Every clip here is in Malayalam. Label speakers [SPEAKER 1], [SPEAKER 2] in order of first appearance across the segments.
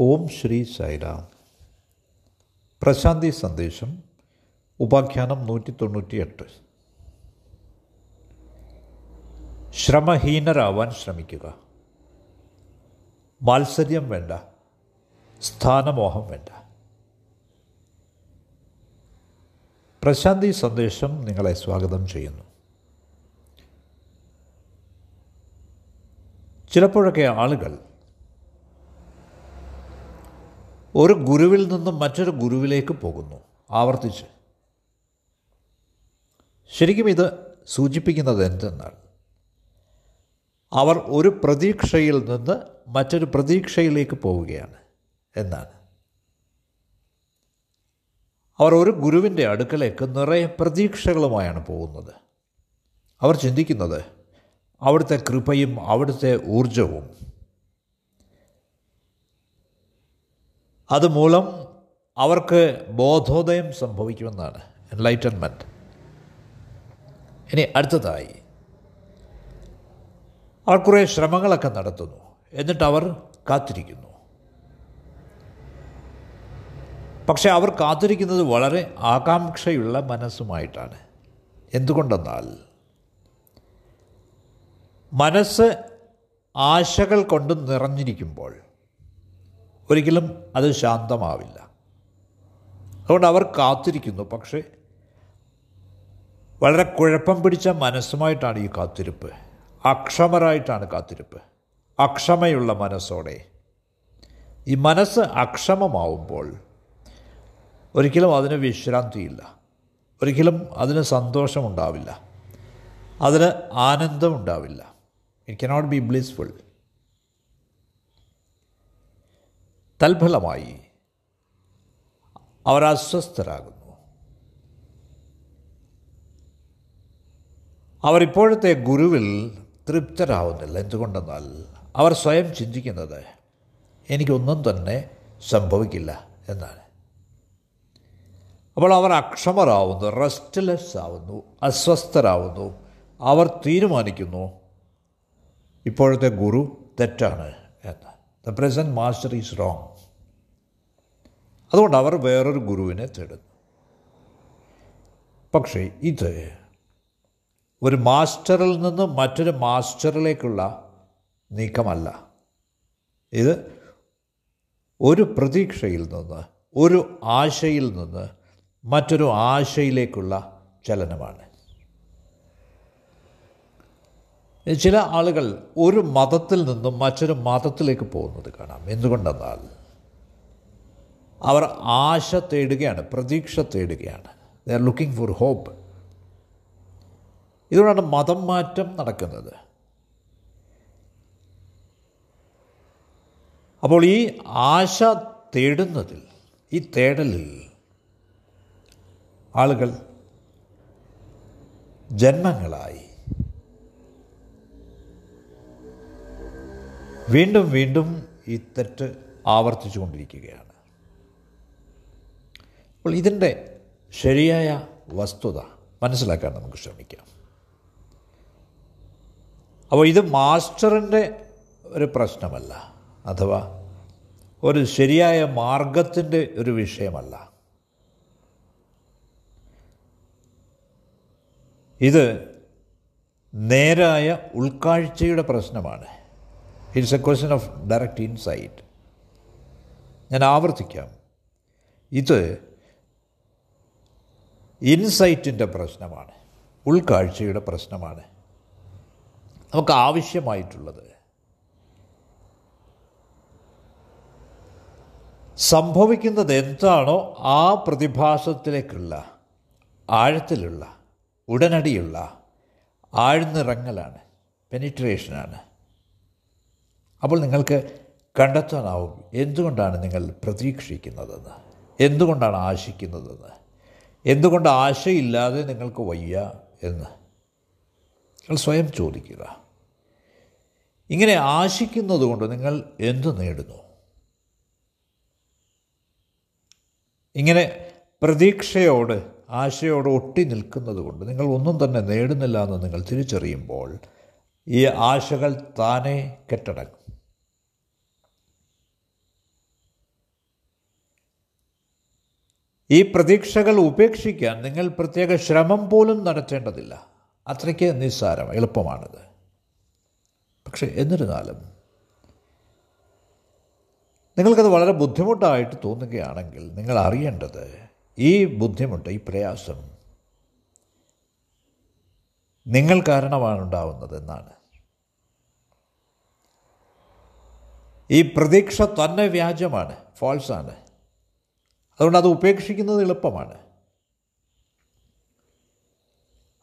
[SPEAKER 1] ഓം ശ്രീ സൈറാം പ്രശാന്തി സന്ദേശം ഉപാഖ്യാനം നൂറ്റി തൊണ്ണൂറ്റിയെട്ട് ശ്രമഹീനരാവാൻ ശ്രമിക്കുക. മാത്സര്യം വേണ്ട സ്ഥാനമോഹം വേണ്ട. പ്രശാന്തി സന്ദേശം നിങ്ങളെ സ്വാഗതം ചെയ്യുന്നു. ചിലപ്പോഴൊക്കെ ആളുകൾ ഒരു ഗുരുവിൽ നിന്നും മറ്റൊരു ഗുരുവിലേക്ക് പോകുന്നു. ആവർത്തിച്ച്. ശരിക്കും ഇത് സൂചിപ്പിക്കുന്നത് എന്തെന്നാൽ അവർ ഒരു പ്രതീക്ഷയിൽ നിന്ന് മറ്റൊരു പ്രതീക്ഷയിലേക്ക് പോവുകയാണ് എന്നാണ്. അവർ ഒരു ഗുരുവിന്റെ അടുക്കലേക്ക് നിറയെ പ്രതീക്ഷകളുമായാണ് പോകുന്നത്. അവർ ചിന്തിക്കുന്നത് അവിടുത്തെ കൃപയും അവിടുത്തെ ഊർജവും അതുമൂലം അവർക്ക് ബോധോദയം സംഭവിക്കുമെന്നാണ്. എൻലൈറ്റൻമെന്റ് ഇനി അടുത്തതായി. അവർ കുറേ ശ്രമങ്ങളൊക്കെ നടത്തുന്നു. എന്നിട്ട് അവർ കാത്തിരിക്കുന്നു. പക്ഷെ അവർ കാത്തിരിക്കുന്നത് വളരെ ആകാംക്ഷയുള്ള മനസ്സുമായിട്ടാണ്. എന്തുകൊണ്ടെന്നാൽ മനസ്സ് ആശകൾ കൊണ്ട് നിറഞ്ഞിരിക്കുമ്പോൾ ഒരിക്കലും അത് ശാന്തമാവില്ല. അതുകൊണ്ട് അവർ കാത്തിരിക്കുന്നു. പക്ഷേ വളരെ കുഴപ്പം പിടിച്ച മനസ്സുമായിട്ടാണ് ഈ കാത്തിരിപ്പ്. അക്ഷമരായിട്ടാണ് കാത്തിരിപ്പ്. അക്ഷമയുള്ള മനസ്സോടെ. ഈ മനസ്സ് അക്ഷമമാവുമ്പോൾ ഒരിക്കലും അതിന് വിശ്രാന്തിയില്ല. ഒരിക്കലും അതിന് സന്തോഷമുണ്ടാവില്ല. അതിന് ആനന്ദമുണ്ടാവില്ല. ഇറ്റ് കനോട്ട് ബി ബ്ലിസ്ഫുൾ തൽഫലമായി അവർ അസ്വസ്ഥരാകുന്നു. അവർ ഇപ്പോഴത്തെ ഗുരുവിൽ തൃപ്തരാവുന്നില്ല. എന്തുകൊണ്ടെന്നാൽ അവർ സ്വയം ചിന്തിക്കുന്നത് എനിക്കൊന്നും തന്നെ സംഭവിക്കില്ല എന്നാണ്. അപ്പോൾ അവർ അക്ഷമരാവുന്നു റെസ്റ്റ്ലെസ് ആവുന്നു അസ്വസ്ഥരാവുന്നു. അവർ തീരുമാനിക്കുന്നു ഇപ്പോഴത്തെ ഗുരു തെറ്റാണ് എന്ന്. The present master is wrong അതുകൊണ്ട് അവർ വേറൊരു ഗുരുവിനെ തേടുന്നു. പക്ഷേ ഇത് ഒരു മാസ്റ്ററിൽ നിന്ന് മറ്റൊരു മാസ്റ്ററിലേക്കുള്ള നീക്കമല്ല. ഇത് ഒരു പ്രതീക്ഷയിൽ നിന്ന് ഒരു ആശയിൽ നിന്ന് മറ്റൊരു ആശയിലേക്കുള്ള ചലനമാണ്. ചില ആളുകൾ ഒരു മതത്തിൽ നിന്നും മറ്റൊരു മതത്തിലേക്ക് പോകുന്നത് കാണാം. എന്തുകൊണ്ടെന്നാൽ അവർ ആശ തേടുകയാണ് പ്രതീക്ഷ തേടുകയാണ്. They are looking for hope ഇതുകൊണ്ടാണ് മതം മാറ്റം നടക്കുന്നത്. അപ്പോൾ ഈ ആശ തേടുന്നതിൽ ഈ തേടലിൽ ആളുകൾ ജന്മങ്ങളായി. വീണ്ടും വീണ്ടും ഈ തെറ്റ് ആവർത്തിച്ചു കൊണ്ടിരിക്കുകയാണ് അപ്പോൾ ഇതിന്റെ ശരിയായ വസ്തുത മനസ്സിലാക്കാൻ നമുക്ക് ശ്രമിക്കാം. അപ്പോൾ ഇത് മാസ്റ്ററിന്റെ ഒരു പ്രശ്നമല്ല അഥവാ ഒരു ശരിയായ മാർഗത്തിന്റെ ഒരു വിഷയമല്ല. ഇത് നേരായ ഉൾക്കാഴ്ചയുടെ പ്രശ്നമാണ്. It's a question of direct insight ഞാൻ ആവർത്തിക്കാം. ഇത് ഇൻസൈറ്റിന്റെ പ്രശ്നമാണ് ഉൾക്കാഴ്ചയുടെ പ്രശ്നമാണ്. നമുക്ക് ആവശ്യമായിട്ടുള്ളത് സംഭവിക്കുന്നത് എന്താണോ ആ പ്രതിഭാസത്തിലേക്കുള്ള ആഴത്തിലുള്ള ഉടനടിയുള്ള ആഴ്ന്നിറങ്ങലാണ് പെനിട്രേഷനാണ്. അപ്പോൾ നിങ്ങൾക്ക് കണ്ടെത്താനാവും എന്തുകൊണ്ടാണ് നിങ്ങൾ പ്രതീക്ഷിക്കുന്നതെന്ന് എന്തുകൊണ്ടാണ് ആശിക്കുന്നതെന്ന്. എന്തുകൊണ്ട് ആശയില്ലാതെ നിങ്ങൾക്ക് വയ്യ എന്ന്? നിങ്ങൾ സ്വയം ചോദിക്കുക. ഇങ്ങനെ ആശിക്കുന്നത് കൊണ്ട് നിങ്ങൾ എന്തു നേടുന്നു? ഇങ്ങനെ പ്രതീക്ഷയോട് ആശയോട് ഒട്ടി നിൽക്കുന്നത് കൊണ്ട് നിങ്ങൾ ഒന്നും തന്നെ നേടുന്നില്ല എന്ന് നിങ്ങൾ തിരിച്ചറിയുമ്പോൾ ഈ ആശകൾ താനേ കെട്ടടങ്ങും ഈ പ്രതീക്ഷകൾ ഉപേക്ഷിക്കാൻ നിങ്ങൾ പ്രത്യേക ശ്രമം പോലും നടത്തേണ്ടതില്ല. അത്രയ്ക്ക് നിസ്സാരം എളുപ്പമാണിത്. പക്ഷെ എന്നിരുന്നാലും നിങ്ങൾക്കത് വളരെ ബുദ്ധിമുട്ടായിട്ട് തോന്നുകയാണെങ്കിൽ നിങ്ങൾ അറിയേണ്ടത് ഈ ബുദ്ധിമുട്ട് ഈ പ്രയാസം നിങ്ങൾ കാരണമാണ് ഉണ്ടാവുന്നത് എന്നാണ്. ഈ പ്രതീക്ഷ തന്നെ വ്യാജമാണ് ഫാൾസാണ് അതുകൊണ്ട് അത് ഉപേക്ഷിക്കുന്നത് എളുപ്പമാണ്.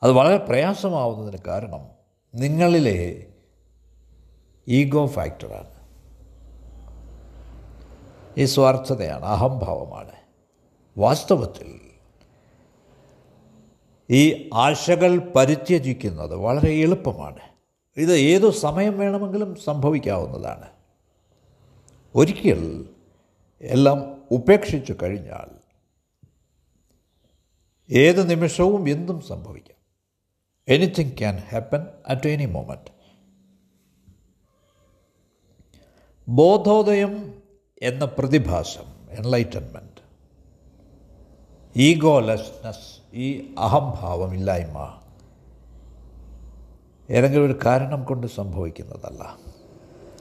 [SPEAKER 1] അത് വളരെ പ്രയാസമാവുന്നതിന് കാരണം നിങ്ങളിലെ ഈഗോ ഫാക്ടറാണ്. ഈ സ്വാർത്ഥതയാണ് അഹംഭാവമാണ്. വാസ്തവത്തിൽ ഈ ആശകൾ പരിത്യജിക്കുന്നത് വളരെ എളുപ്പമാണ്. ഇത് ഏതു സമയം വേണമെങ്കിലും സംഭവിക്കാവുന്നതാണ്. ഒരിക്കൽ എല്ലാം ഉപേക്ഷിച്ചു കഴിഞ്ഞാൽ ഏത് നിമിഷവും എന്തും സംഭവിക്കാം. Anything can happen at any moment ബോധോദയം എന്ന പ്രതിഭാസം എൻലൈറ്റൻമെന്റ് ഈഗോലെസ്നെസ് ഈ അഹംഭാവം ഇല്ലായ്മ ഏതെങ്കിലും ഒരു കാരണം കൊണ്ട് സംഭവിക്കുന്നതല്ല.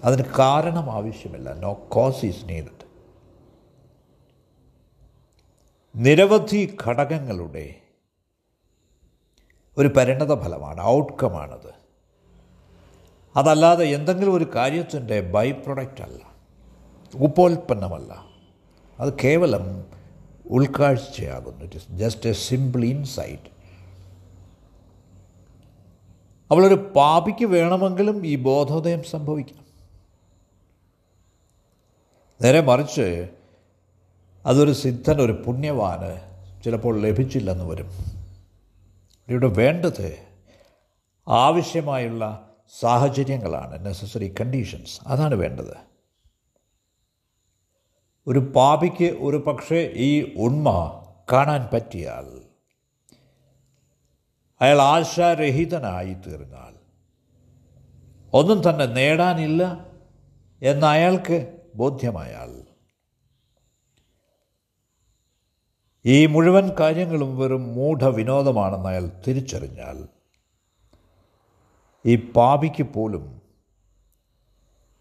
[SPEAKER 1] അതിന് കാരണം ആവശ്യമില്ല. നോ കോസ് ഈസ് നീഡഡ് നിരവധി ഘടകങ്ങളുടെ ഒരു പരിണത ഫലമാണ് ഔട്ട്കമാണത് അതല്ലാതെ എന്തെങ്കിലും ഒരു കാര്യത്തിന്റെ ബൈ പ്രൊഡക്റ്റ് അല്ല ഉപോൽപ്പന്നമല്ല അത് കേവലം ഉൾക്കാഴ്ചയാകുന്നു. It is just a simple insight അവളൊരു പാപിക്ക് വേണമെങ്കിലും ഈ ബോധോദയം സംഭവിക്കാം. നേരെ മറിച്ച് അതൊരു സിദ്ധൻ ഒരു പുണ്യവാന് ചിലപ്പോൾ ലഭിച്ചില്ലെന്ന് വരും. ഇവിടെ വേണ്ടത് ആവശ്യമായുള്ള സാഹചര്യങ്ങളാണ് നെസസറി കണ്ടീഷൻസ് അതാണ് വേണ്ടത്. ഒരു പാപിക്ക് ഒരു പക്ഷേ ഈ ഉണ്മ കാണാൻ പറ്റിയാൽ അയാൾ ആശാരഹിതനായി തീർന്നാൽ ഒന്നും തന്നെ നേടാനില്ല എന്ന് അയാൾക്ക് ബോധ്യമായാൽ ഈ മുഴുവൻ കാര്യങ്ങളും വെറും മൂഢവിനോദമാണെന്ന് അയാൾ തിരിച്ചറിഞ്ഞാൽ ഈ പാപിക്ക് പോലും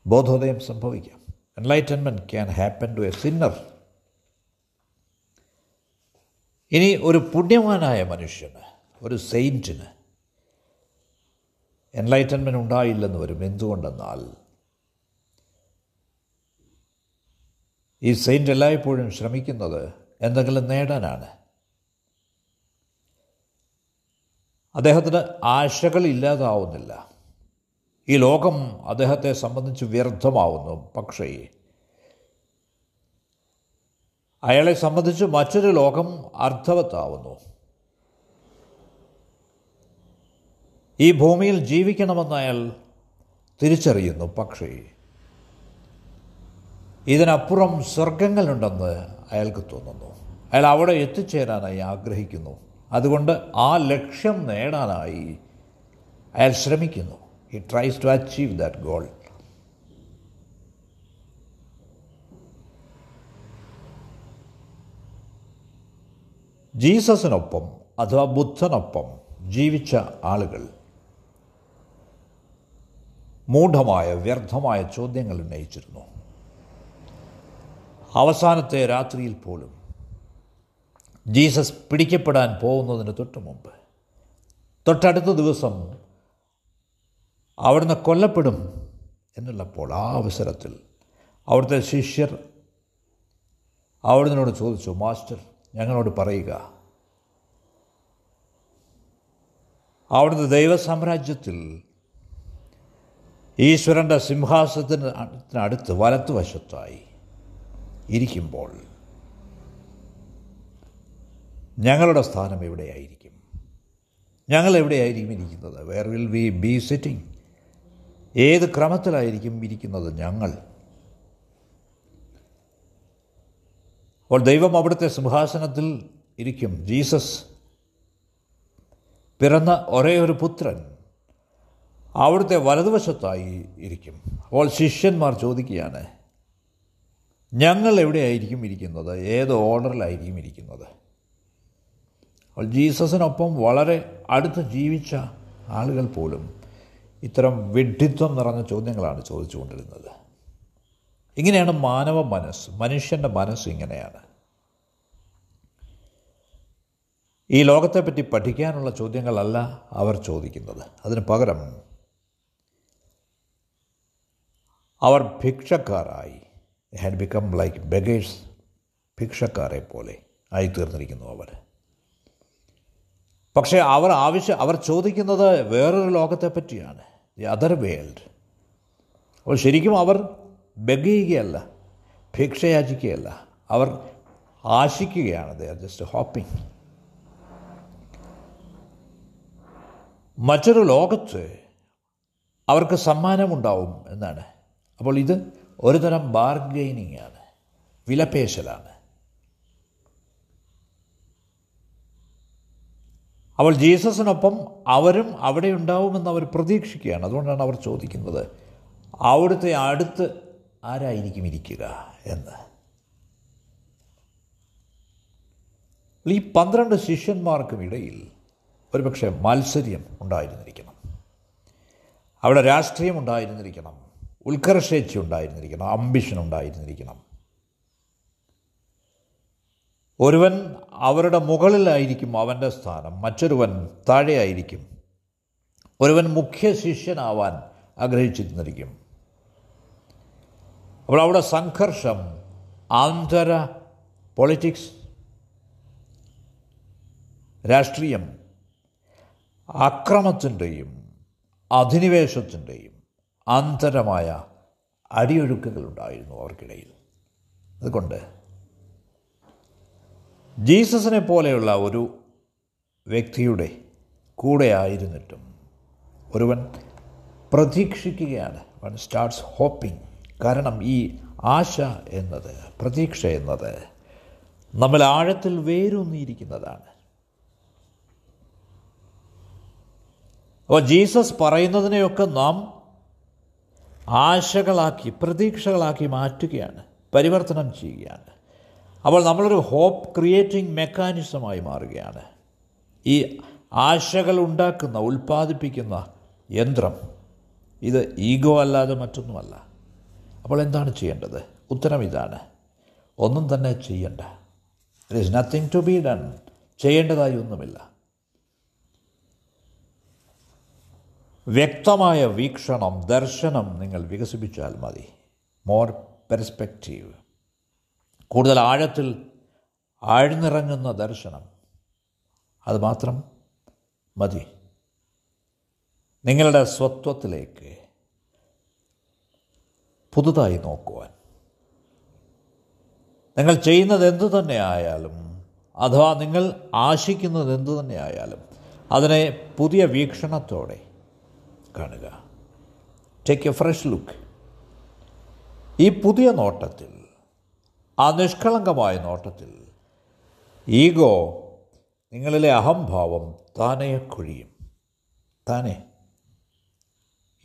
[SPEAKER 1] ബോധോദയം സംഭവിക്കാം. Enlightenment can happen to a sinner ഇനി ഒരു പുണ്യവാനായ മനുഷ്യന് ഒരു സെയിന്റിന് എൻലൈറ്റൻമെന്റ് ഉണ്ടായില്ലെന്ന് വരും. എന്തുകൊണ്ടെന്നാൽ ഈ സെയിന്റ് എല്ലായ്പ്പോഴും ശ്രമിക്കുന്നത് എന്തെങ്കിലും നേടാനാണ്. അദ്ദേഹത്തിന് ആശകൾ ഇല്ലാതാവുന്നില്ല. ഈ ലോകം അദ്ദേഹത്തെ സംബന്ധിച്ച് വ്യർത്ഥമാവുന്നു. പക്ഷേ അയാളെ സംബന്ധിച്ച് മറ്റൊരു ലോകം അർത്ഥവത്താവുന്നു. ഈ ഭൂമിയിൽ ജീവിക്കണമെന്ന് അയാൾ തിരിച്ചറിയുന്നു. പക്ഷേ ഇതിനപ്പുറം സ്വർഗങ്ങളുണ്ടെന്ന് അയാൾക്ക് തോന്നുന്നു. അയാൾ അവിടെ എത്തിച്ചേരാനായി ആഗ്രഹിക്കുന്നു. അതുകൊണ്ട് ആ ലക്ഷ്യം നേടാനായി അയാൾ ശ്രമിക്കുന്നു. He tries to achieve that goal ജീസസിനൊപ്പം അഥവാ ബുദ്ധനൊപ്പം ജീവിച്ച ആളുകൾ മൂഢമായ വ്യർത്ഥമായ ചോദ്യങ്ങൾ ഉന്നയിച്ചിരുന്നു. അവസാനത്തെ രാത്രിയിൽ പോലും ജീസസ് പിടിക്കപ്പെടാൻ പോകുന്നതിന് തൊട്ട് മുമ്പ് തൊട്ടടുത്ത ദിവസം അവിടുന്ന് കൊല്ലപ്പെടും എന്നുള്ളപ്പോൾ ആ അവസരത്തിൽ അവിടുത്തെ ശിഷ്യർ അവിടുന്നോട് ചോദിച്ചു മാസ്റ്റർ ഞങ്ങളോട് പറയുക അവിടുന്ന് ദൈവസാമ്രാജ്യത്തിൽ ഈശ്വരന്റെ സിംഹാസനത്തിന് അടുത്ത് വലത്തുവശത്തായി ഇരിക്കുമ്പോൾ ഞങ്ങളുടെ സ്ഥാനം എവിടെയായിരിക്കും? ഞങ്ങൾ എവിടെയായിരിക്കും ഇരിക്കുന്നത്? Where will we be sitting ഏത് ക്രമത്തിലായിരിക്കും ഇരിക്കുന്നത് ഞങ്ങൾ? അപ്പോൾ ദൈവം അവിടുത്തെ സിംഹാസനത്തിൽ ഇരിക്കും. ജീസസ് പിറന്ന ഒരേ ഒരു പുത്രൻ അവിടുത്തെ വലതുവശത്തായി ഇരിക്കും. അപ്പോൾ ശിഷ്യന്മാർ ചോദിക്കുകയാണ് ഞങ്ങൾ എവിടെയായിരിക്കും ഇരിക്കുന്നത്? ഏത് ഓർഡറിലായിരിക്കും ഇരിക്കുന്നത്? അപ്പോൾ ജീസസിനൊപ്പം വളരെ അടുത്ത് ജീവിച്ച ആളുകൾ പോലും ഇത്തരം വിഡ്ഢിത്വം നിറഞ്ഞ ചോദ്യങ്ങളാണ് ചോദിച്ചുകൊണ്ടിരുന്നത്. ഇങ്ങനെയാണ് മാനവ മനസ്സ് മനുഷ്യന്റെ മനസ്സ് ഇങ്ങനെയാണ്. ഈ ലോകത്തെപ്പറ്റി പഠിക്കാനുള്ള ചോദ്യങ്ങളല്ല അവർ ചോദിക്കുന്നത്. അതിന് പകരം അവർ ഭിക്ഷക്കാരായി. ഹാഡ് ബിക്കം ലൈക്ക് ബെഗേഴ്സ് ഭിക്ഷക്കാരെ പോലെ ആയിത്തീർന്നിരിക്കുന്നു അവർ. പക്ഷേ അവർ ആവശ്യം അവർ ചോദിക്കുന്നത് വേറൊരു ലോകത്തെ പറ്റിയാണ്. ദി അതർ വേൾഡ് അപ്പോൾ ശരിക്കും അവർ ബെഗ് ചെയ്യുകയല്ല ഭിക്ഷയാചിക്കുകയല്ല. അവർ ആശിക്കുകയാണ് ദേ ആർ ജസ്റ്റ് ഹോപ്പിംഗ് മറ്റൊരു ലോകത്ത് അവർക്ക് സമ്മാനമുണ്ടാവും എന്നാണ്. അപ്പോൾ ഇത് ഒരു തരം ബാർഗെയിനിങ് ആണ് വിലപേശലാണ്. അവൾ ജീസസിനൊപ്പം അവരും അവിടെ ഉണ്ടാവുമെന്ന് അവർ പ്രതീക്ഷിക്കുകയാണ്. അതുകൊണ്ടാണ് അവർ ചോദിക്കുന്നത് അവിടുത്തെ അടുത്ത് ആരായിരിക്കും ഇരിക്കുക എന്ന്? ഈ പന്ത്രണ്ട് ശിഷ്യന്മാർക്കും ഇടയിൽ ഒരുപക്ഷെ മത്സര്യം ഉണ്ടായിരുന്നിരിക്കണം. അവിടെ രാഷ്ട്രീയം ഉണ്ടായിരുന്നിരിക്കണം. ഉത്കർഷേച്ഛ ഉണ്ടായിരുന്നിരിക്കണം അംബിഷൻ ഉണ്ടായിരുന്നിരിക്കണം ഒരുവൻ അവരുടെ മുകളിലായിരിക്കും അവന്റെ സ്ഥാനം മറ്റൊരുവൻ താഴെയായിരിക്കും. ഒരുവൻ മുഖ്യ ശിഷ്യനാവാൻ ആഗ്രഹിച്ചിരുന്നിരിക്കും. അപ്പോൾ അവിടെ സംഘർഷം ആന്തര പൊളിറ്റിക്സ് രാഷ്ട്രീയം അക്രമത്തിന്റെയും അധിനിവേശത്തിന്റെയും ആന്തരമായ അടിയൊഴുക്കുകളുണ്ടായിരുന്നു അവർക്കിടയിൽ. അതുകൊണ്ട് ജീസസിനെ പോലെയുള്ള ഒരു വ്യക്തിയുടെ കൂടെ ആയിരുന്നിട്ടും ഒരുവൻ പ്രതീക്ഷിക്കുകയാണ്. വൺ സ്റ്റാർട്ട്സ് ഹോപ്പിംഗ് കാരണം ഈ ആശ എന്നത് പ്രതീക്ഷ എന്നത് നമ്മൾ ആഴത്തിൽ വേരൂന്നിയിരിക്കുന്നതാണ്. അപ്പോൾ ജീസസ് പറയുന്നതിനെയൊക്കെ നാം ആശകളാക്കി പ്രതീക്ഷകളാക്കി മാറ്റുകയാണ് പരിവർത്തനം ചെയ്യുകയാണ്. അപ്പോൾ നമ്മളൊരു ഹോപ്പ് ക്രിയേറ്റിംഗ് മെക്കാനിസമായി മാറുകയാണ്. ഈ ആശകൾ ഉണ്ടാക്കുന്ന ഉൽപ്പാദിപ്പിക്കുന്ന യന്ത്രം ഇത് ഈഗോ അല്ലാതെ മറ്റൊന്നുമല്ല. അപ്പോൾ എന്താണ് ചെയ്യേണ്ടത്? ഉത്തരം ഇതാണ്. ഒന്നും തന്നെ ചെയ്യണ്ട. It is nothing to be done ചെയ്യേണ്ടതായി ഒന്നുമില്ല. വ്യക്തമായ വീക്ഷണം ദർശനം നിങ്ങൾ വികസിപ്പിച്ചാൽ മതി. മോർ പെർസ്പെക്റ്റീവ് കൂടുതൽ ആഴത്തിൽ ആഴ്ന്നിറങ്ങുന്ന ദർശനം. അതുമാത്രം മതി. നിങ്ങളുടെ സ്വത്വത്തിലേക്ക് പുതുതായി നോക്കുവാൻ. നിങ്ങൾ ചെയ്യുന്നത് എന്തു തന്നെ ആയാലും അഥവാ നിങ്ങൾ ആശിക്കുന്നത് എന്തു തന്നെ ആയാലും അതിനെ പുതിയ വീക്ഷണത്തോടെ കാണുക. ടേക്ക് എ ഫ്രഷ് ലുക്ക് ഈ പുതിയ നോട്ടത്തിൽ ആ നിഷ്കളങ്കമായ നോട്ടത്തിൽ ഈഗോ നിങ്ങളിലെ അഹംഭാവം താനേ കൊഴിയും. താനേ.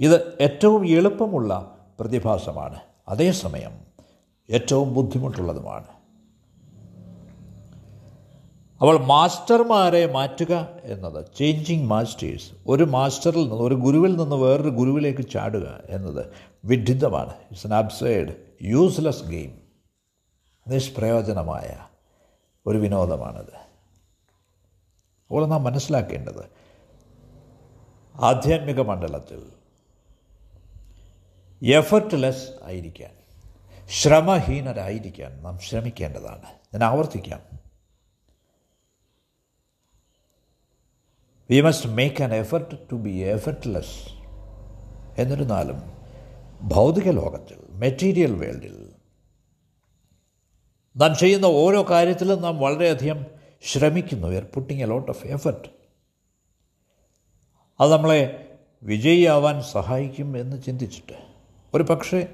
[SPEAKER 1] ഇത് ഏറ്റവും എളുപ്പമുള്ള പ്രതിഭാസമാണ്. അതേസമയം ഏറ്റവും ബുദ്ധിമുട്ടുള്ളതുമാണ്. അവൾ മാസ്റ്റർമാരെ മാറ്റുക എന്നത് ചേഞ്ചിങ് മാസ്റ്റേഴ്സ് ഒരു മാസ്റ്ററിൽ നിന്ന് ഒരു ഗുരുവിൽ നിന്ന് വേറൊരു ഗുരുവിലേക്ക് ചാടുക എന്നത് വിഡിതമാണ് it's an absurd useless game നിഷ്പ്രയോജനമായ ഒരു വിനോദമാണിത്. അപ്പോൾ നാം മനസ്സിലാക്കേണ്ടത് ആധ്യാത്മിക മണ്ഡലത്തിൽ എഫർട്ട്ലെസ് ആയിരിക്കാൻ ശ്രമഹീനരായിരിക്കാൻ നാം ശ്രമിക്കേണ്ടതാണ്. ഞാൻ ആവർത്തിക്കാം. We must make an effort to be effortless എന്നിരുന്നാലും ഭൗതിക ലോകത്തിൽ മെറ്റീരിയൽ വേൾഡിൽ നാം ചെയ്യുന്ന ഓരോ കാര്യത്തിലും നാം വളരെയധികം ശ്രമിക്കുന്നു. We are putting a lot of effort അത് നമ്മളെ വിജയിയാവാൻ സഹായിക്കും എന്ന് ചിന്തിച്ചിട്ട്. ഒരു പക്ഷേ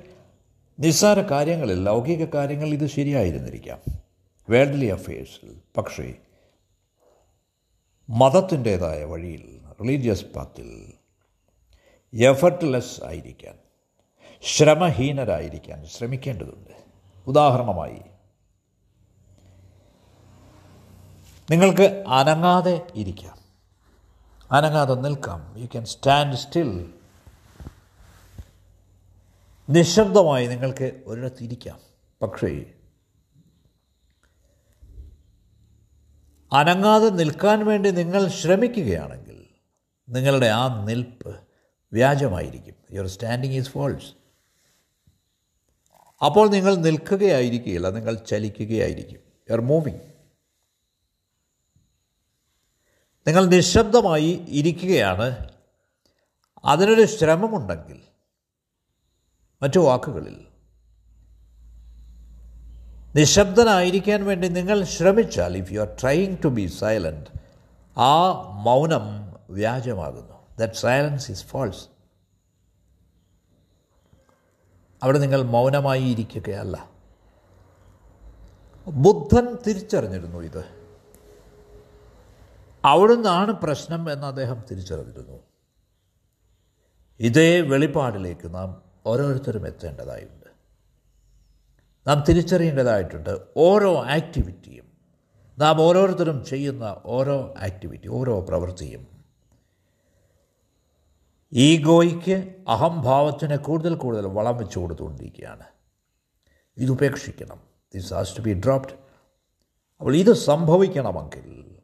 [SPEAKER 1] നിസ്സാര കാര്യങ്ങളിൽ ലൗകിക കാര്യങ്ങളിൽ ഇത് ശരിയായിരുന്നിരിക്കാം. വേൾഡ്ലി അഫയേഴ്സിൽ പക്ഷേ മതത്തിന്റേതായ വഴിയിൽ റിലീജിയസ് പാത്തിൽ എഫർട്ട്ലെസ് ആയിരിക്കാൻ ശ്രമഹീനരായിരിക്കാൻ ശ്രമിക്കേണ്ടതുണ്ട്. ഉദാഹരണമായി നിങ്ങൾക്ക് അനങ്ങാതെ ഇരിക്കാം. അനങ്ങാതെ നിൽക്കാം. യു ക്യാൻ സ്റ്റാൻഡ് സ്റ്റിൽ നിശബ്ദമായി നിങ്ങൾക്ക് ഒരിടത്തിരിക്കാം പക്ഷേ അനങ്ങാതെ നിൽക്കാൻ വേണ്ടി നിങ്ങൾ ശ്രമിക്കുകയാണെങ്കിൽ നിങ്ങളുടെ ആ നിൽപ്പ് വ്യാജമായിരിക്കും. യുവർ സ്റ്റാൻഡിങ് ഈസ് ഫോൾസ് അപ്പോൾ നിങ്ങൾ നിൽക്കുകയായിരിക്കുകയില്ല നിങ്ങൾ ചലിക്കുകയായിരിക്കും. യു ആർ മൂവിങ് നിങ്ങൾ നിശബ്ദമായി ഇരിക്കുകയാണ്. അതിനൊരു ശ്രമമുണ്ടെങ്കിൽ മറ്റു വാക്കുകളിൽ നിശബ്ദനായിരിക്കാൻ വേണ്ടി നിങ്ങൾ ശ്രമിച്ചാൽ if you are trying to be silent ആ മൗനം വ്യാജമാകുന്നു. ദറ്റ് സൈലൻസ് ഈസ് ഫോൾസ് അവിടെ നിങ്ങൾ മൗനമായി ഇരിക്കുകയല്ല ബുദ്ധൻ തിരിച്ചറിഞ്ഞിരുന്നു ഇത്. അവിടുന്നാണ് പ്രശ്നം എന്ന് അദ്ദേഹം തിരിച്ചറിഞ്ഞിരുന്നു. ഇതേ വെളിപ്പാടിലേക്ക് നാം ഓരോരുത്തരും എത്തേണ്ടതായുണ്ട്. നാം തിരിച്ചറിയേണ്ടതായിട്ടുണ്ട് ഓരോ ആക്ടിവിറ്റിയും. നാം ഓരോരുത്തരും ചെയ്യുന്ന ഓരോ ആക്ടിവിറ്റി ഓരോ പ്രവൃത്തിയും. ഈഗോയ്ക്ക് അഹംഭാവത്തിന് കൂടുതൽ കൂടുതൽ വളം വെച്ചു കൊടുത്തുകൊണ്ടിരിക്കുകയാണ്. ഇത് ഉപേക്ഷിക്കണം. This has to be dropped അപ്പോൾ ഇത് സംഭവിക്കണമെങ്കിൽ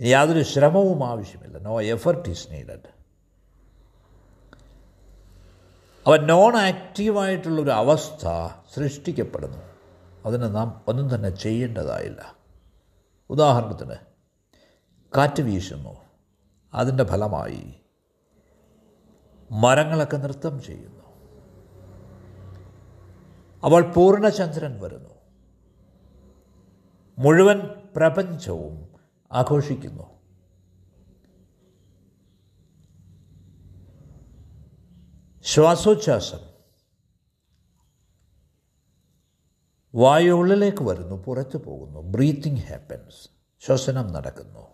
[SPEAKER 1] യാതൊരു ശ്രമവും ആവശ്യമില്ല. നോ എഫർട്ട് ഈസ് നീഡഡ് അവൻ നോൺ ആക്റ്റീവായിട്ടുള്ളൊരു അവസ്ഥ സൃഷ്ടിക്കപ്പെടുന്നു. അതിന് നാം ഒന്നും തന്നെ ചെയ്യേണ്ടതായില്ല. ഉദാഹരണത്തിന് കാറ്റ് വീശുന്നു. അതിന്റെ ഫലമായി മരങ്ങളൊക്കെ നൃത്തം ചെയ്യുന്നു. അവൾ പൂർണചന്ദ്രൻ വരുന്നു. മുഴുവൻ പ്രപഞ്ചവും ആഘോഷിക്കുന്നു. ശ്വാസോച്ഛ്വാസം വായു ഉള്ളിലേക്ക് വരുന്നു പുറത്തു പോകുന്നു. Breathing happens. ശ്വസനം നടക്കുന്നു.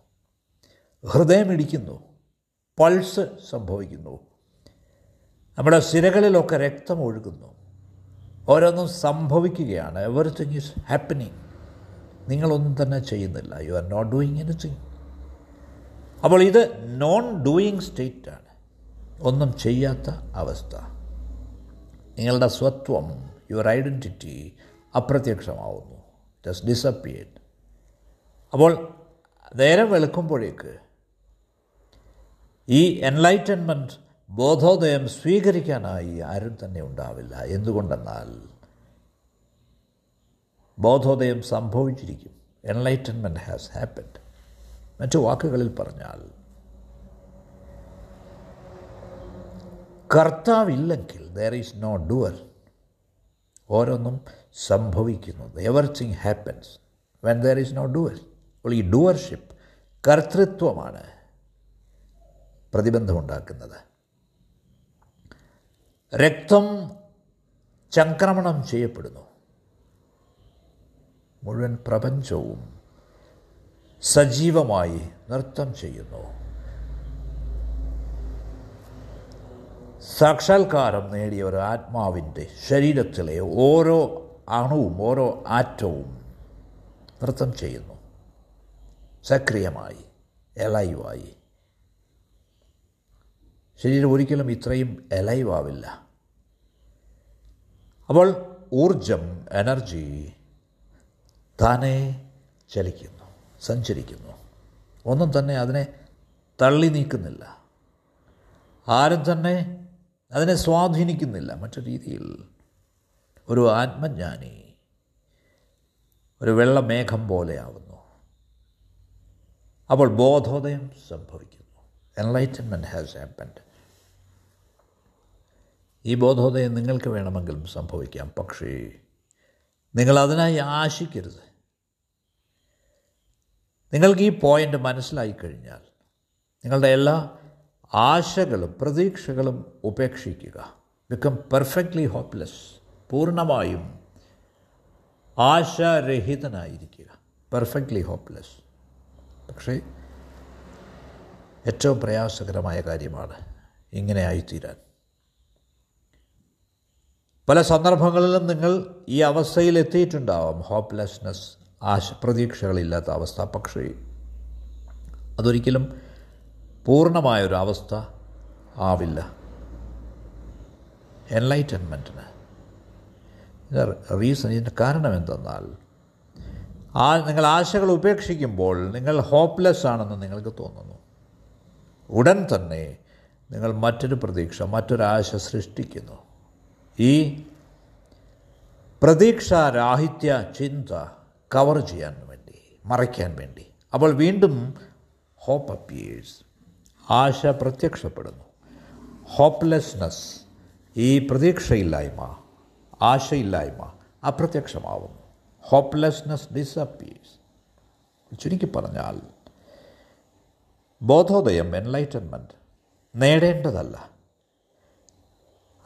[SPEAKER 1] ഹൃദയം ഇടിക്കുന്നു. പൾസ് സംഭവിക്കുന്നു. നമ്മുടെ സിരകളിലൊക്കെ രക്തം ഒഴുകുന്നു. ഓരോന്നും സംഭവിക്കുകയാണ്. എവറിത്തിങ് ഈസ് ഹാപ്പനിങ് നിങ്ങളൊന്നും തന്നെ ചെയ്യുന്നില്ല. You are not doing anything അപ്പോൾ ഇത് നോൺ ഡൂയിങ് സ്റ്റേറ്റാണ് ഒന്നും ചെയ്യാത്ത അവസ്ഥ. നിങ്ങളുടെ സ്വത്വം യുവർ ഐഡന്റിറ്റി അപ്രത്യക്ഷമാവുന്നു. ജസ്റ്റ് ഡിസപ്പിയേറ്റ് അപ്പോൾ നേരം വെളുക്കുമ്പോഴേക്ക് ഈ എൻലൈറ്റൻമെന്റ് ബോധോദയം സ്വീകരിക്കാനായി ആരും തന്നെ ഉണ്ടാവില്ല. എന്തുകൊണ്ടെന്നാൽ ബോധോദയം സംഭവിച്ചിരിക്കും. എൻലൈറ്റൻമെന്റ് ഹാസ് ഹാപ്പൻഡ് മറ്റു വാക്കുകളിൽ പറഞ്ഞാൽ കർത്താവില്ലെങ്കിൽ ദർ ഈസ് നോ ഡുവർ ഓരോന്നും സംഭവിക്കുന്നത് everything happens when there is no doer അപ്പോൾ ഈ ഡുവർഷിപ്പ് കർത്തൃത്വമാണ് പ്രതിബന്ധമുണ്ടാക്കുന്നത്. രക്തം ചംക്രമണം ചെയ്യപ്പെടുന്നു. മുഴുവൻ പ്രപഞ്ചവും സജീവമായി നൃത്തം ചെയ്യുന്നു. സാക്ഷാത്കാരം നേടിയ ഒരു ആത്മാവിന്റെ ശരീരത്തിലെ ഓരോ അണുവും ഓരോ ആറ്റവും നൃത്തം ചെയ്യുന്നു. സക്രിയമായി എലൈവായി ശരീരം ഒരിക്കലും ഇത്രയും എലൈവാവില്ല അപ്പോൾ ഊർജം എനർജി താനെ ചലിക്കുന്നു സഞ്ചരിക്കുന്നു. ഒന്നും തന്നെ അതിനെ തള്ളി നീക്കുന്നില്ല ആരും തന്നെ അതിനെ സ്വാധീനിക്കുന്നില്ല. മറ്റു രീതിയിൽ ഒരു ആത്മജ്ഞാനി ഒരു വെള്ളമേഘം പോലെയാവുന്നു. അപ്പോൾ ബോധോദയം സംഭവിക്കുന്നു. എൻലൈറ്റൻമെന്റ് ഹാസ് ഹാപ്പൻഡ് ഈ ബോധോദയം നിങ്ങൾക്ക് വേണമെങ്കിലും സംഭവിക്കാം. പക്ഷേ നിങ്ങൾ അതിനായി ആശിക്കരുത്. നിങ്ങൾക്ക് ഈ പോയിന്റ് മനസ്സിലായി കഴിഞ്ഞാൽ നിങ്ങളുടെ എല്ലാ ആശകളും പ്രതീക്ഷകളും ഉപേക്ഷിക്കുക. ബിക്കം പെർഫെക്റ്റ്ലി ഹോപ്പ്ലെസ് പൂർണമായും ആശാരഹിതനായിരിക്കുക. പെർഫെക്റ്റ്ലി ഹോപ്പ്ലെസ് പക്ഷേ ഏറ്റവും പ്രയാസകരമായ കാര്യമാണ് ഇങ്ങനെ ആയിത്തീരാൻ. പല സന്ദർഭങ്ങളിലും നിങ്ങൾ ഈ അവസ്ഥയിൽ എത്തിയിട്ടുണ്ടാവാം. ഹോപ്പ്ലെസ്നെസ് ആശ പ്രതീക്ഷകളില്ലാത്ത അവസ്ഥ. പക്ഷേ അതൊരിക്കലും പൂർണമായൊരു അവസ്ഥ ആവില്ല എൻലൈറ്റൻമെന്റിന് റീസൺ ഇതിന്റെ കാരണം എന്തെന്നാൽ ആ നിങ്ങൾ ആശകൾ ഉപേക്ഷിക്കുമ്പോൾ നിങ്ങൾ ഹോപ്പ്ലെസ് ആണെന്ന് നിങ്ങൾക്ക് തോന്നുന്നു. ഉടൻ തന്നെ നിങ്ങൾ മറ്റൊരു പ്രതീക്ഷ മറ്റൊരാശ സൃഷ്ടിക്കുന്നു. ഈ പ്രതീക്ഷാരാഹിത്യ ചിന്ത കവർ ചെയ്യാൻ വേണ്ടി മറയ്ക്കാൻ വേണ്ടി. അപ്പോൾ വീണ്ടും ഹോപ്പ് അപ്പിയേഴ്സ് ആശ പ്രത്യക്ഷപ്പെടുന്നു. ഹോപ്പ്ലെസ്നെസ് ഈ പ്രതീക്ഷയില്ലായ്മ ആശയില്ലായ്മ അപ്രത്യക്ഷമാവുന്നു. ഹോപ്പ്ലെസ്നെസ് ഡിസപ്പിയേഴ്സ് ചുരുക്കി പറഞ്ഞാൽ ബോധോദയം എൻലൈറ്റൻമെന്റ് നേടേണ്ടതല്ല.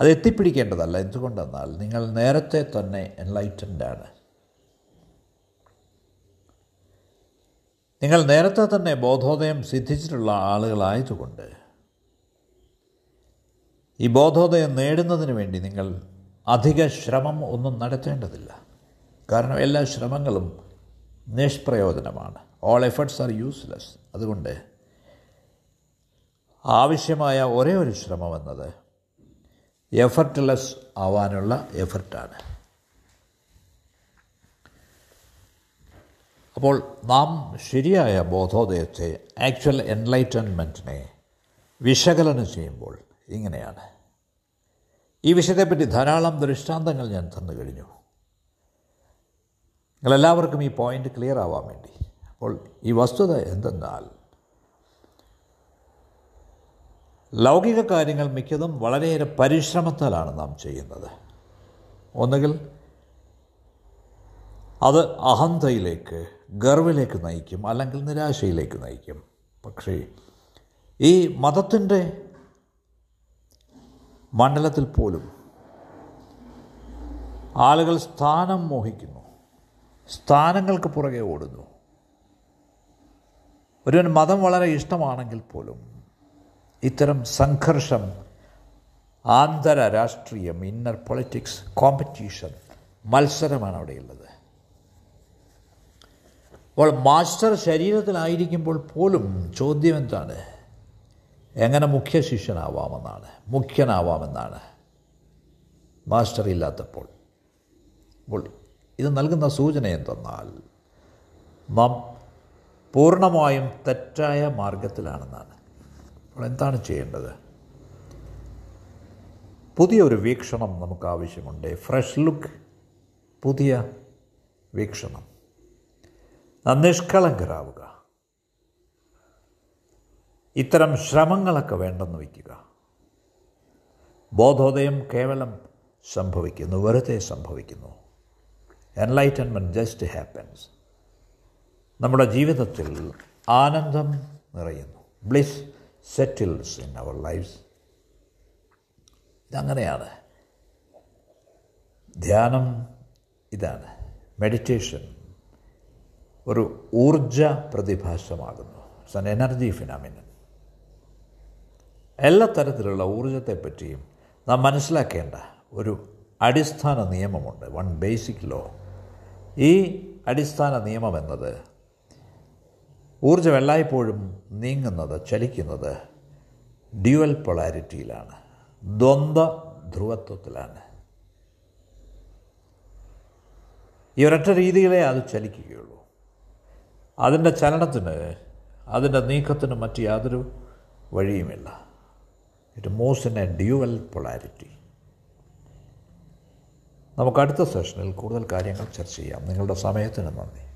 [SPEAKER 1] അത് എത്തിപ്പിടിക്കേണ്ടതല്ല. എന്തുകൊണ്ടെന്നാൽ നിങ്ങൾ നേരത്തെ തന്നെ എൻലൈറ്റൻഡ് ആണ് നിങ്ങൾ നേരത്തെ തന്നെ ബോധോദയം സിദ്ധിച്ചിട്ടുള്ള ആളുകളായതുകൊണ്ട് ഈ ബോധോദയം നേടുന്നതിന് വേണ്ടി നിങ്ങൾ അധിക ശ്രമം ഒന്നും നടത്തേണ്ടതില്ല. കാരണം എല്ലാ ശ്രമങ്ങളും നിഷ്പ്രയോജനമാണ്. ഓൾ എഫേർട്സ് ആർ യൂസ്ലെസ് അതുകൊണ്ട് ആവശ്യമായ ഒരേ ഒരു ശ്രമം എന്നത് എഫർട്ട്ലെസ് ആവാനുള്ള എഫർട്ടാണ് അപ്പോൾ നാം ശരിയായ ബോധോദയത്തെ ആക്ച്വൽ എൻലൈറ്റൻമെന്റിനെ വിശകലനം ചെയ്യുമ്പോൾ ഇങ്ങനെയാണ്. ഈ വിഷയത്തെപ്പറ്റി ധാരാളം ദൃഷ്ടാന്തങ്ങൾ ഞാൻ തന്നു കഴിഞ്ഞു. നിങ്ങളെല്ലാവർക്കും ഈ പോയിന്റ് ക്ലിയർ ആവാൻ വേണ്ടി. അപ്പോൾ ഈ വസ്തുത എന്തെന്നാൽ ലൗകിക കാര്യങ്ങൾ മിക്കതും വളരെയേറെ പരിശ്രമത്താലാണ് നാം ചെയ്യുന്നത്. ഒന്നുകിൽ അത് അഹന്തയിലേക്ക് ഗർവിലേക്ക് നയിക്കും അല്ലെങ്കിൽ നിരാശയിലേക്ക് നയിക്കും. പക്ഷേ ഈ മതത്തിന്റെ മണ്ഡലത്തിൽ പോലും ആളുകൾ സ്ഥാനം മോഹിക്കുന്നു. സ്ഥാനങ്ങൾക്ക് പുറകെ ഓടുന്നു. ഒരുവൻ മതം വളരെ ഇഷ്ടമാണെങ്കിൽ പോലും ഇത്തരം സംഘർഷം ആന്തര രാഷ്ട്രീയം ഇന്നർ പൊളിറ്റിക്സ് കോമ്പറ്റീഷൻ മത്സരമാണ് അവിടെയുള്ളത്. അപ്പോൾ മാസ്റ്റർ ശരീരത്തിലായിരിക്കുമ്പോൾ പോലും ചോദ്യം എന്താണ്? എങ്ങനെ മുഖ്യ ശിഷ്യനാവാമെന്നാണ് മുഖ്യനാവാമെന്നാണ് മാസ്റ്റർ ഇല്ലാത്തപ്പോൾ. അപ്പോൾ ഇത് നൽകുന്ന സൂചന എന്തെന്നാൽ നാം പൂർണമായും തെറ്റായ മാർഗത്തിലാണെന്നാണ്. അപ്പോൾ എന്താണ് ചെയ്യേണ്ടത്? പുതിയൊരു വീക്ഷണം നമുക്ക് ആവശ്യമുണ്ട്. ഫ്രഷ് ലുക്ക് പുതിയ വീക്ഷണം. നിഷ്കളങ്കരാവുക. ഇത്തരം ശ്രമങ്ങളൊക്കെ വേണ്ടെന്ന് വയ്ക്കുക. ബോധോദയം കേവലം സംഭവിക്കുന്നു വെറുതെ സംഭവിക്കുന്നു. എൻലൈറ്റൻമെന്റ് ജസ്റ്റ് ഹാപ്പൻസ് നമ്മുടെ ജീവിതത്തിൽ ആനന്ദം നിറയുന്നു. Bliss settles in our lives ഇതങ്ങനെയാണ്. ധ്യാനം ഇതാണ്. മെഡിറ്റേഷൻ ഒരു ഊർജ പ്രതിഭാസമാകുന്നു. ഇറ്റ്സ് ആൻ എനർജി ഫിനാമിനൻ എല്ലാ തരത്തിലുള്ള ഊർജത്തെപ്പറ്റിയും നാം മനസ്സിലാക്കേണ്ട ഒരു അടിസ്ഥാന നിയമമുണ്ട്. വൺ ബേസിക് ലോ ഈ അടിസ്ഥാന നിയമം എന്നത് ഊർജം എല്ലായ്പ്പോഴും നീങ്ങുന്നത് ചലിക്കുന്നത് ഡ്യുവൽ പൊളാരിറ്റിയിലാണ് ദ്വന്ദ്വ ധ്രുവത്വത്തിലാണ്. ഈ ഒരൊറ്റ രീതിയിലേ അത് ചലിക്കുകയുള്ളൂ. അതിന്റെ ചലനത്തിന് അതിന്റെ നീക്കത്തിന് മറ്റ് യാതൊരു വഴിയുമില്ല. It moves in a dual polarity നമുക്ക് അടുത്ത സെഷനിൽ കൂടുതൽ കാര്യങ്ങൾ ചർച്ച ചെയ്യാം. നിങ്ങളുടെ സമയത്തിന് നന്ദി.